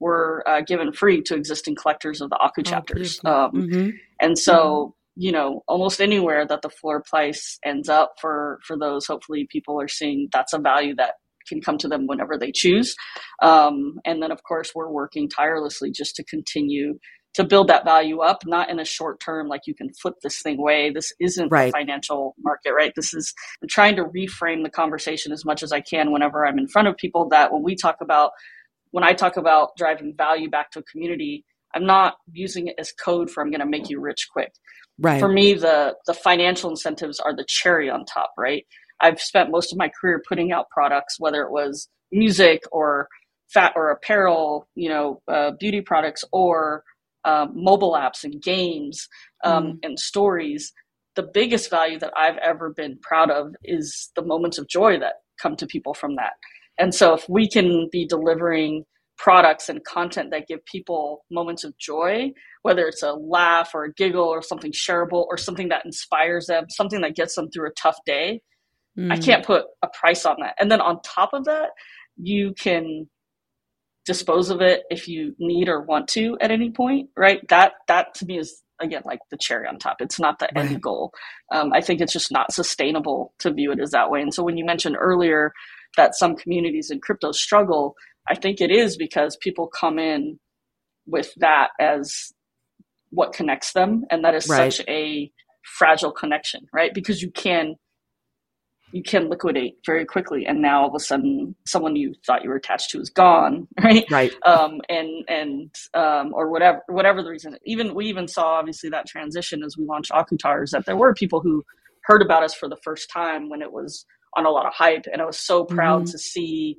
were uh, given free to existing collectors of the Aku oh, chapters. Um, mm-hmm. And so, mm-hmm. you know, almost anywhere that the floor price ends up for for those, hopefully people are seeing that's a value that can come to them whenever they choose. Um, and then, of course, we're working tirelessly just to continue to build that value up, not in a short term, like you can flip this thing away. This isn't right. the financial market, right? This is, I'm trying to reframe the conversation as much as I can whenever I'm in front of people that when we talk about, when I talk about driving value back to a community, I'm not using it as code for I'm going to make you rich quick. Right. For me, the the financial incentives are the cherry on top, right? I've spent most of my career putting out products, whether it was music or fat or apparel, you know, uh, beauty products or um, mobile apps and games um, mm. and stories, the biggest value that I've ever been proud of is the moments of joy that come to people from that. And so if we can be delivering products and content that give people moments of joy, whether it's a laugh or a giggle or something shareable or something that inspires them, something that gets them through a tough day, mm. I can't put a price on that. And then on top of that, you can dispose of it if you need or want to at any point right that that to me is again like the cherry on top it's not the right. end goal um, i think it's just not sustainable to view it as that way and so when you mentioned earlier that some communities in crypto struggle, I think it is because people come in with that as what connects them, and that is right. such a fragile connection, right? Because you can you can liquidate very quickly and now all of a sudden someone you thought you were attached to is gone right right um, and and um, or whatever whatever the reason even we even saw obviously that transition as we launched akutars that there were people who heard about us for the first time when it was on a lot of hype and i was so proud mm-hmm. to see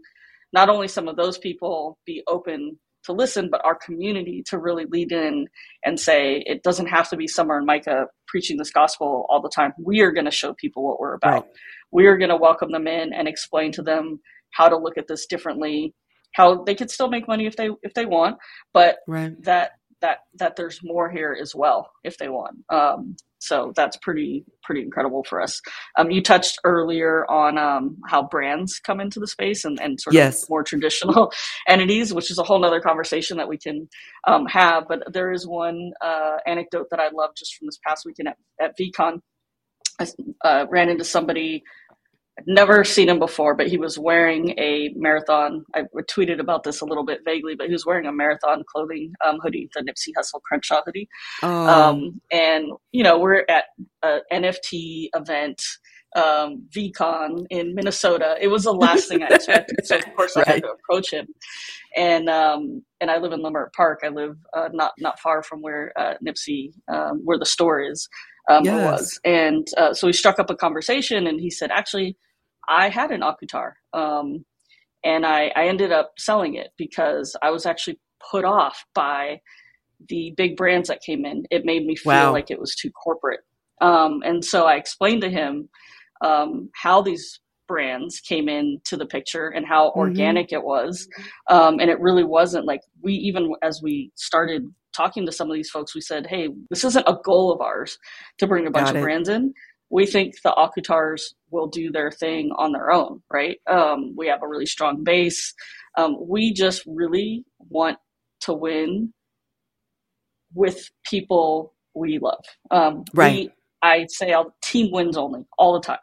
not only some of those people be open to listen, but our community to really lead in and say it doesn't have to be Summer and Micah preaching this gospel all the time. We are going to show people what we're about. Right. We are going to welcome them in and explain to them how to look at this differently, how they could still make money if they if they want, but right. that that that there's more here as well if they want. Um, so that's pretty pretty incredible for us. Um, you touched earlier on um, how brands come into the space and, and sort yes. of more traditional entities, which is a whole other conversation that we can um, have. But there is one uh, anecdote that I love just from this past weekend at, at VeeCon. I uh, ran into somebody never seen him before, but he was wearing a marathon. I tweeted about this a little bit vaguely, but he was wearing a marathon clothing um, hoodie, the Nipsey Hussle Crenshaw hoodie. Oh. Um, and you know, we're at an NFT event, um, VeeCon in Minnesota. It was the last thing I expected, so of course right. I had to approach him. And um, and I live in Leimert Park. I live uh, not not far from where uh, Nipsey, um, where the store is. Um, yes. was. And uh, so we struck up a conversation, and he said, actually, I had an Akutar. Um, and I, I ended up selling it because I was actually put off by the big brands that came in. It made me feel wow. like it was too corporate. Um, and so I explained to him um, how these brands came into the picture and how mm-hmm. organic it was. Um, and it really wasn't like we, even as we started talking to some of these folks, we said, hey, this isn't a goal of ours to bring a bunch Got of it. brands in we think the Akutars will do their thing on their own, right? Um, we have a really strong base. Um, we just really want to win with people we love. Um, right. We, I say our team wins only all the time.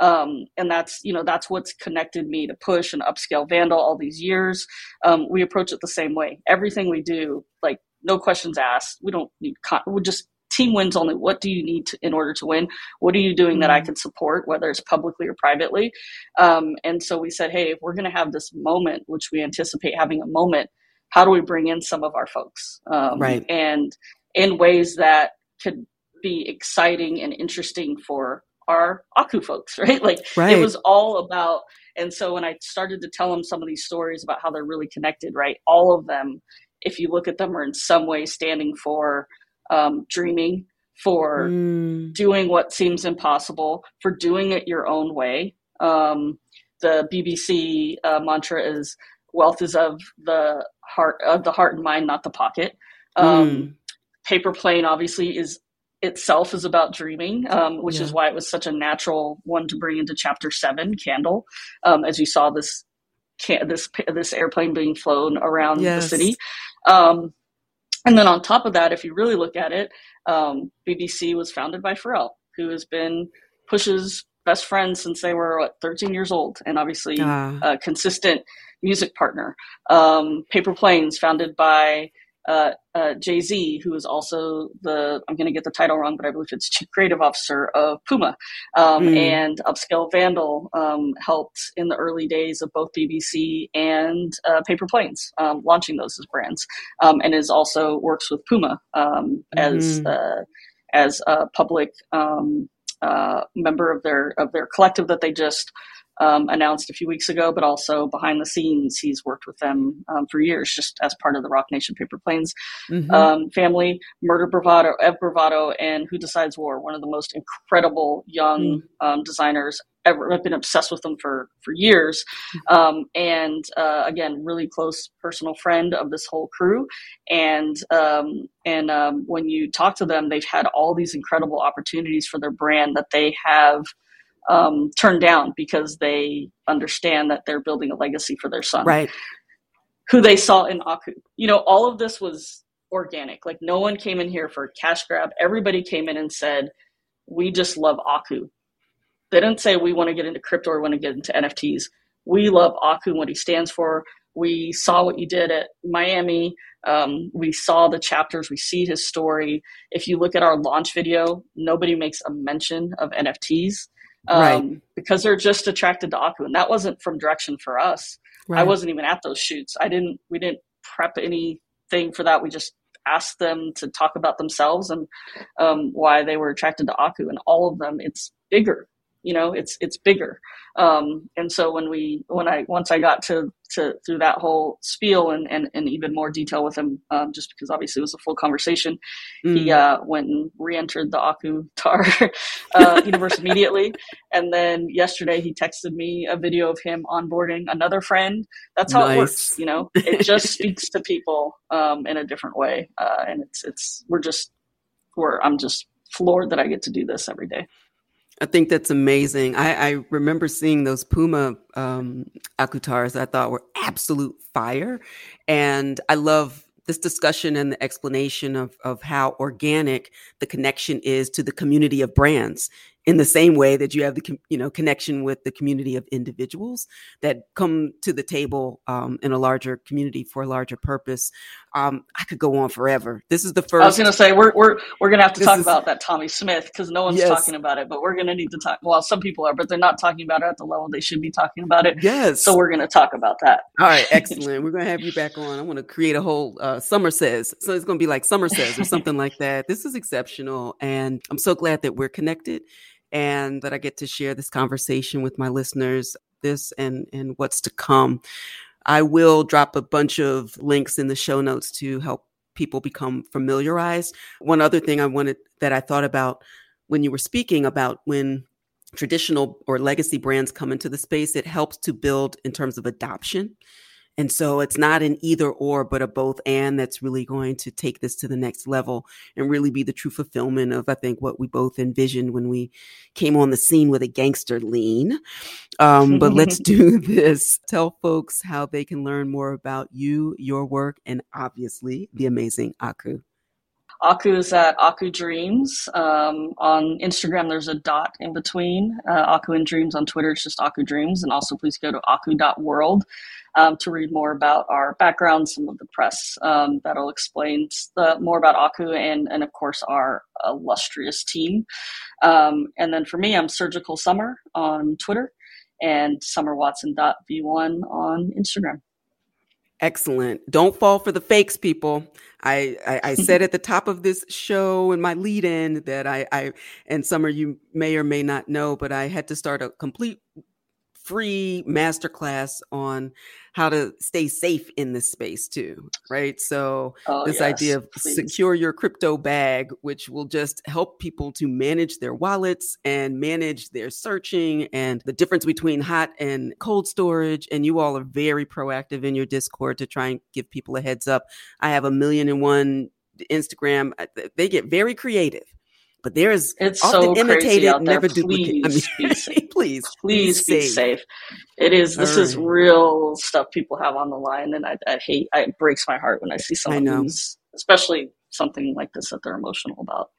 Um, and that's you know that's what's connected me to push and upscale vandal all these years um, we approach it the same way everything we do like no questions asked we don't need con- we just team wins only what do you need to, in order to win what are you doing mm-hmm. that i mm-hmm. can support whether it's publicly or privately um, and so we said hey if we're going to have this moment which we anticipate having a moment how do we bring in some of our folks um, right and in ways that could be exciting and interesting for our aku folks right like right. it was all about and so when i started to tell them some of these stories about how they're really connected right all of them if you look at them are in some way standing for um, dreaming, for mm. doing what seems impossible, for doing it your own way. Um, the BBC uh, mantra is "Wealth is of the heart, of the heart and mind, not the pocket." Um, mm. Paper plane obviously is itself is about dreaming, um, which yeah. is why it was such a natural one to bring into chapter seven, Candle, um, as you saw this can- this this airplane being flown around yes. the city. Um, and then on top of that, if you really look at it, um, BBC was founded by Pharrell, who has been Push's best friend since they were what, 13 years old, and obviously uh. a consistent music partner. Um, Paper Planes, founded by uh, uh, Jay Z, who is also the I'm going to get the title wrong, but I believe it's Chief Creative Officer of Puma, um, mm. and Upscale Vandal um, helped in the early days of both BBC and uh, Paper Planes, um, launching those as brands, um, and is also works with Puma mm. as uh, as a public um, uh, member of their of their collective that they just um, announced a few weeks ago, but also behind the scenes, he's worked with them um, for years, just as part of the Roc Nation Paper Planes mm-hmm. um, family. Murder Bravado, Ev Bravado, and Who Decides War, one of the most incredible young mm. designers ever. I've been obsessed with them for for years, um, and uh, again, really close personal friend of this whole crew. And um, and um, when you talk to them, they've had all these incredible opportunities for their brand that they have um, turned down because they understand that they're building a legacy for their son. Right. Who they saw in Aku. You know, all of this was organic. Like no one came in here for a cash grab. Everybody came in and said, "We just love Aku." They didn't say we want to get into crypto or want to get into NFTs. we love Aku and what he stands for. We saw what you did at Miami. Um, we saw the chapters. We see his story. If you look at our launch video, nobody makes a mention of NFTs um, right. because they're just attracted to Aku, and that wasn't from direction for us. Right. I wasn't even at those shoots. I didn't. We didn't prep anything for that. We just asked them to talk about themselves and um, why they were attracted to Aku, and all of them, it's bigger you know it's it's bigger. Um, and so when we when i once i got to to through that whole spiel and and, and even more detail with him um, just because obviously it was a full conversation mm. he uh, went and re-entered the aku tar uh, universe immediately. And then yesterday he texted me a video of him onboarding another friend. That's how nice. it works you know? It just speaks to people um, in a different way uh, and it's it's we're just we're i'm just floored that i get to do this every day I think that's amazing. I, I remember seeing those Puma um, Akutars I thought were absolute fire. And I love this discussion and the explanation of, of how organic the connection is to the community of brands in the same way that you have the you know connection with the community of individuals that come to the table um, in a larger community for a larger purpose. Um, I could go on forever. This is the first. I was going to say we're we're we're going to have to talk is, about that Tommy Smith because no one's yes. talking about it, but we're going to need to talk. Well, some people are, but they're not talking about it at the level they should be talking about it. Yes. So we're going to talk about that. All right, excellent. we're going to have you back on. I want to create a whole uh, summer says. So it's going to be like summer says or something like that. This is exceptional, and I'm so glad that we're connected and that I get to share this conversation with my listeners, this and, and what's to come. I will drop a bunch of links in the show notes to help people become familiarized. One other thing I wanted that I thought about when you were speaking about when traditional or legacy brands come into the space, it helps to build in terms of adoption. And so it's not an either or, but a both and that's really going to take this to the next level and really be the true fulfillment of, I think, what we both envisioned when we came on the scene with a gangster lean. Um, but let's do this. Tell folks how they can learn more about you, your work, and obviously the amazing Aku. Aku is at Aku Dreams. Um, on Instagram, there's a dot in between. Uh, Aku and Dreams on Twitter, it's just Aku Dreams. And also, please go to aku.world um, to read more about our background, some of the press um, that'll explain the, more about Aku and, and, of course, our illustrious team. Um, and then for me, I'm Surgical Summer on Twitter and summerwatson.v1 on Instagram. Excellent. Don't fall for the fakes, people. I, I, I said at the top of this show in my lead in that I, I, and some of you may or may not know, but I had to start a complete free masterclass on how to stay safe in this space too right? So oh, this yes, idea of please. secure your crypto bag which will just help people to manage their wallets and manage their searching and the difference between hot and cold storage and you all are very proactive in your discord to try and give people a heads up. I have a million and one instagram uh, they get very creative but there is it's often so imitated, never duplicated. I mean, please, please, please, be safe. safe. It is. This is real stuff people have on the line, and I, I hate. it breaks my heart when I see someone who's, especially something like this that they're emotional about.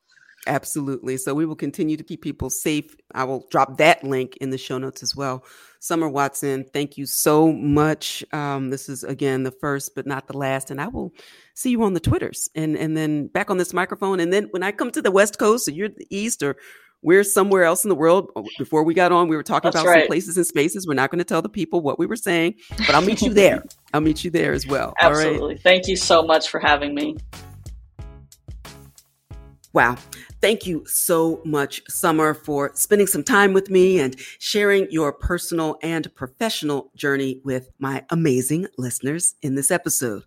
Absolutely. So we will continue to keep people safe. I will drop that link in the show notes as well. Summer Watson, thank you so much. Um, this is again the first, but not the last. And I will see you on the Twitters and and then back on this microphone. And then when I come to the West Coast, or you're the East, or we're somewhere else in the world. Oh, before we got on, we were talking That's about right. some places and spaces. We're not going to tell the people what we were saying, but I'll meet you there. I'll meet you there as well. Absolutely. Thank you so much for having me. Wow. Thank you so much, Summer, for spending some time with me and sharing your personal and professional journey with my amazing listeners in this episode.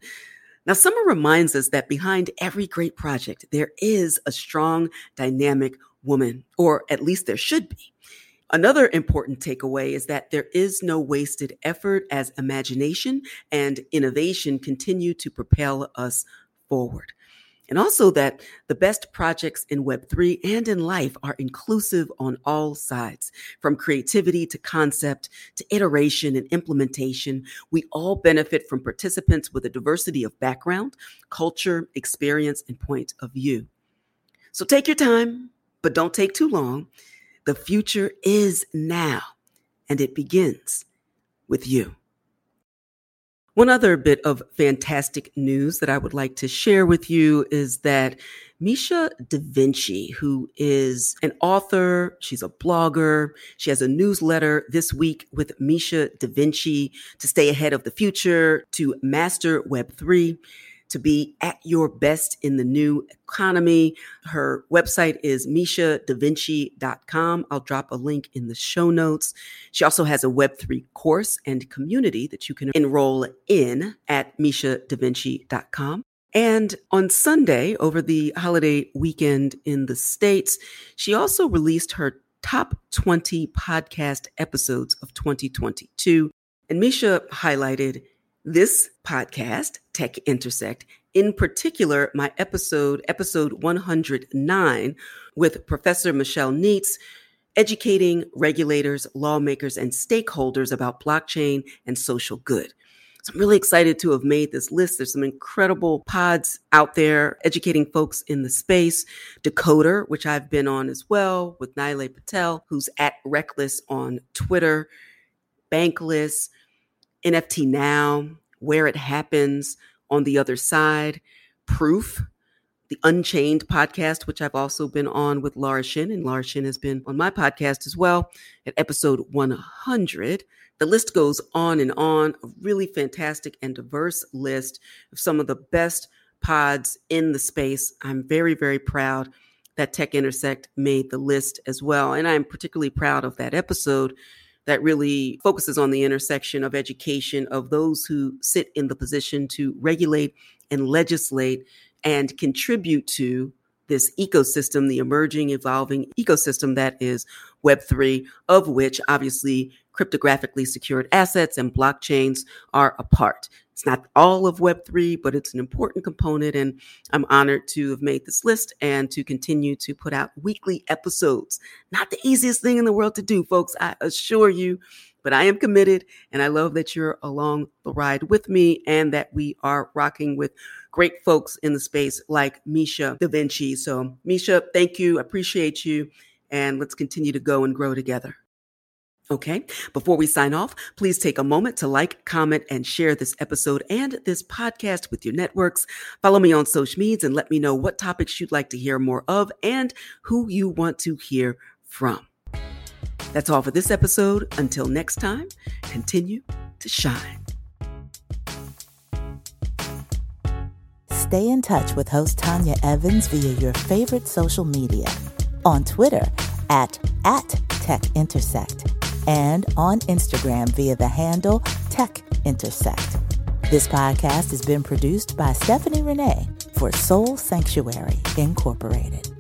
Now, Summer reminds us that behind every great project, there is a strong, dynamic woman, or at least there should be. Another important takeaway is that there is no wasted effort as imagination and innovation continue to propel us forward. And also that the best projects in Web3 and in life are inclusive on all sides, from creativity to concept to iteration and implementation. We all benefit from participants with a diversity of background, culture, experience, and point of view. So take your time, but don't take too long. The future is now, and it begins with you. One other bit of fantastic news that I would like to share with you is that Misha Da Vinci, who is an author, she's a blogger, she has a newsletter this week with Misha Da Vinci to stay ahead of the future, to master Web3 to be at your best in the new economy. Her website is mishadavinci.com. I'll drop a link in the show notes. She also has a Web3 course and community that you can enroll in at mishadavinci.com. And on Sunday, over the holiday weekend in the States, she also released her top 20 podcast episodes of 2022. And Misha highlighted this podcast, Tech Intersect, in particular, my episode, episode 109, with Professor Michelle Neitz, educating regulators, lawmakers, and stakeholders about blockchain and social good. So I'm really excited to have made this list. There's some incredible pods out there educating folks in the space. Decoder, which I've been on as well with Nilay Patel, who's at Reckless on Twitter. Bankless, NFT Now, Where It Happens, On the Other Side, Proof, the Unchained podcast, which I've also been on with Laura Shin, and Laura Shin has been on my podcast as well at episode 100. The list goes on and on, a really fantastic and diverse list of some of the best pods in the space. I'm very, very proud that Tech Intersect made the list as well. And I'm particularly proud of that episode that really focuses on the intersection of education of those who sit in the position to regulate and legislate and contribute to this ecosystem, the emerging, evolving ecosystem that is Web3, of which obviously cryptographically secured assets and blockchains are a part. It's not all of Web3, but it's an important component. And I'm honored to have made this list and to continue to put out weekly episodes. Not the easiest thing in the world to do, folks, I assure you, but I am committed. And I love that you're along the ride with me and that we are rocking with great folks in the space like Misha Da Vinci. So, Misha, thank you. Appreciate you. And let's continue to go and grow together. Okay, before we sign off, please take a moment to like, comment, and share this episode and this podcast with your networks. Follow me on social medias and let me know what topics you'd like to hear more of and who you want to hear from. That's all for this episode. Until next time, continue to shine. Stay in touch with host Tanya Evans via your favorite social media on Twitter at, at TechIntersect and on Instagram via the handle Tech Intersect. This podcast has been produced by Stephanie Renee for Soul Sanctuary Incorporated.